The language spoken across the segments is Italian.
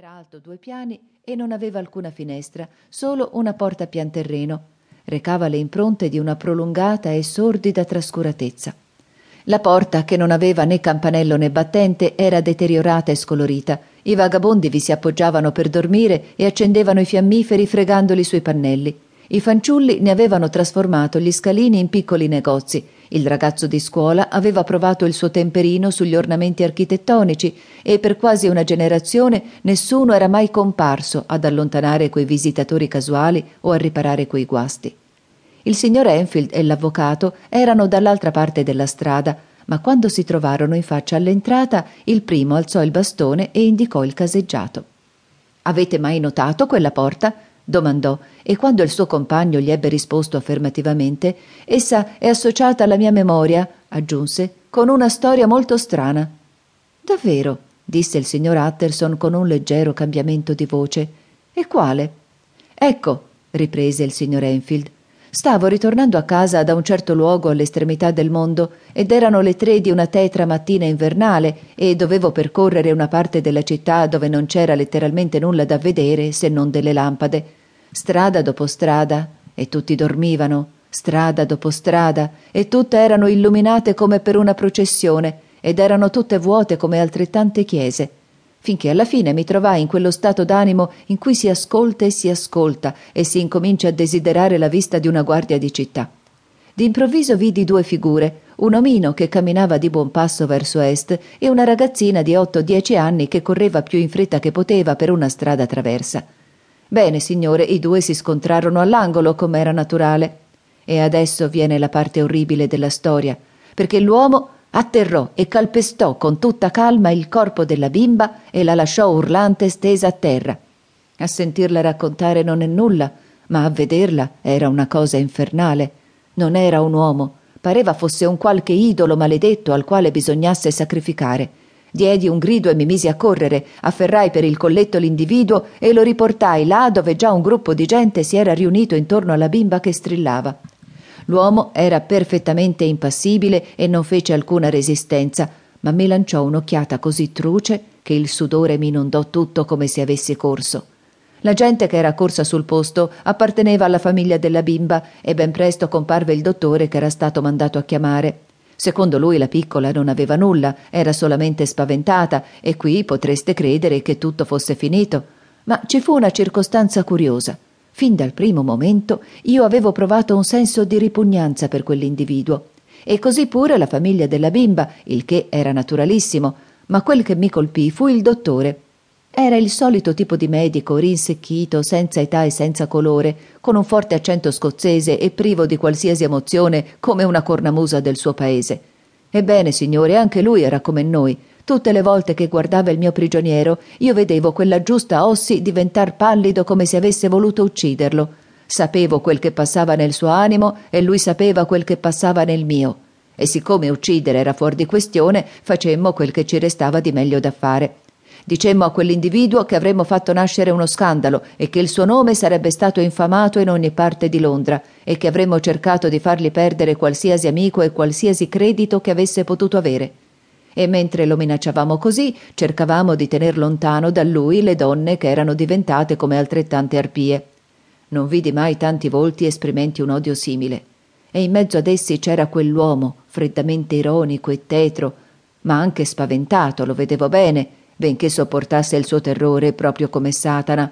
Era alto due piani e non aveva alcuna finestra, solo una porta a pian terreno. Recava le impronte di una prolungata e sordida trascuratezza. La porta, che non aveva né campanello né battente, era deteriorata e scolorita. I vagabondi vi si appoggiavano per dormire e accendevano i fiammiferi fregandoli sui pannelli. I fanciulli ne avevano trasformato gli scalini in piccoli negozi il ragazzo di scuola aveva provato il suo temperino sugli ornamenti architettonici e per quasi una generazione nessuno era mai comparso ad allontanare quei visitatori casuali o a riparare quei guasti. Il signor Enfield e l'avvocato erano dall'altra parte della strada, ma quando si trovarono in faccia all'entrata, il primo alzò il bastone e indicò il caseggiato. Avete mai notato quella porta? Domandò, e quando il suo compagno gli ebbe risposto affermativamente, essa è associata alla mia memoria, aggiunse, con una storia molto strana. Davvero? disse il signor Utterson con un leggero cambiamento di voce. E quale? Ecco, riprese il signor Enfield. Stavo ritornando a casa da un certo luogo all'estremità del mondo ed erano le tre di una tetra mattina invernale e dovevo percorrere una parte della città dove non c'era letteralmente nulla da vedere se non delle lampade strada dopo strada, e tutti dormivano, strada dopo strada, e tutte erano illuminate come per una processione, ed erano tutte vuote come altrettante chiese, finché alla fine mi trovai in quello stato d'animo in cui si ascolta e si ascolta e si incomincia a desiderare la vista di una guardia di città. D'improvviso vidi due figure, un omino che camminava di buon passo verso est e una ragazzina di otto o dieci anni che correva più in fretta che poteva per una strada traversa. Bene, signore, i due si scontrarono all'angolo, come era naturale. E adesso viene la parte orribile della storia, perché l'uomo atterrò e calpestò con tutta calma il corpo della bimba e la lasciò urlante stesa a terra. A sentirla raccontare non è nulla, ma a vederla era una cosa infernale. Non era un uomo, pareva fosse un qualche idolo maledetto al quale bisognasse sacrificare. Diedi un grido e mi misi a correre, afferrai per il colletto l'individuo e lo riportai là dove già un gruppo di gente si era riunito intorno alla bimba che strillava. L'uomo era perfettamente impassibile e non fece alcuna resistenza, ma mi lanciò un'occhiata così truce che il sudore mi inondò tutto come se avessi corso. La gente che era corsa sul posto apparteneva alla famiglia della bimba e ben presto comparve il dottore che era stato mandato a chiamare. Secondo lui la piccola non aveva nulla, era solamente spaventata, e qui potreste credere che tutto fosse finito. Ma ci fu una circostanza curiosa. Fin dal primo momento io avevo provato un senso di ripugnanza per quell'individuo. E così pure la famiglia della bimba, il che era naturalissimo, ma quel che mi colpì fu il dottore, era il solito tipo di medico rinsecchito, senza età e senza colore, con un forte accento scozzese e privo di qualsiasi emozione come una cornamusa del suo paese. Ebbene, signore, anche lui era come noi. Tutte le volte che guardava il mio prigioniero, io vedevo quella giusta Ossi diventar pallido come se avesse voluto ucciderlo. Sapevo quel che passava nel suo animo e lui sapeva quel che passava nel mio. E siccome uccidere era fuori di questione, facemmo quel che ci restava di meglio da fare. Dicemmo a quell'individuo che avremmo fatto nascere uno scandalo e che il suo nome sarebbe stato infamato in ogni parte di Londra e che avremmo cercato di fargli perdere qualsiasi amico e qualsiasi credito che avesse potuto avere. E mentre lo minacciavamo così, cercavamo di tener lontano da lui le donne che erano diventate come altrettante arpie. Non vidi mai tanti volti esprimenti un odio simile. E in mezzo ad essi c'era quell'uomo, freddamente ironico e tetro, ma anche spaventato, lo vedevo bene, benché sopportasse il suo terrore proprio come Satana.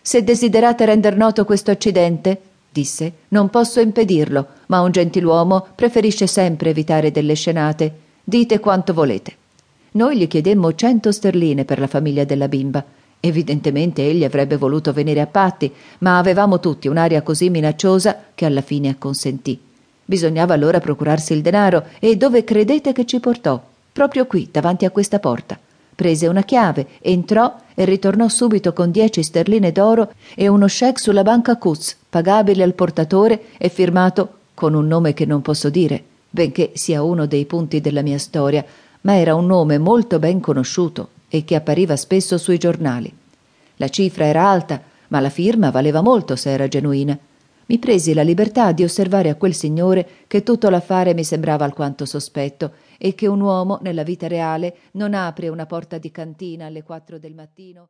Se desiderate render noto questo accidente, disse, non posso impedirlo, ma un gentiluomo preferisce sempre evitare delle scenate. Dite quanto volete. Noi gli chiedemmo cento sterline per la famiglia della bimba. Evidentemente egli avrebbe voluto venire a patti, ma avevamo tutti un'aria così minacciosa che alla fine acconsentì. Bisognava allora procurarsi il denaro e dove credete che ci portò? Proprio qui, davanti a questa porta prese una chiave, entrò e ritornò subito con dieci sterline d'oro e uno cheque sulla banca Kutz, pagabile al portatore e firmato con un nome che non posso dire, benché sia uno dei punti della mia storia, ma era un nome molto ben conosciuto e che appariva spesso sui giornali. La cifra era alta, ma la firma valeva molto se era genuina. Mi presi la libertà di osservare a quel signore che tutto l'affare mi sembrava alquanto sospetto e che un uomo nella vita reale non apre una porta di cantina alle quattro del mattino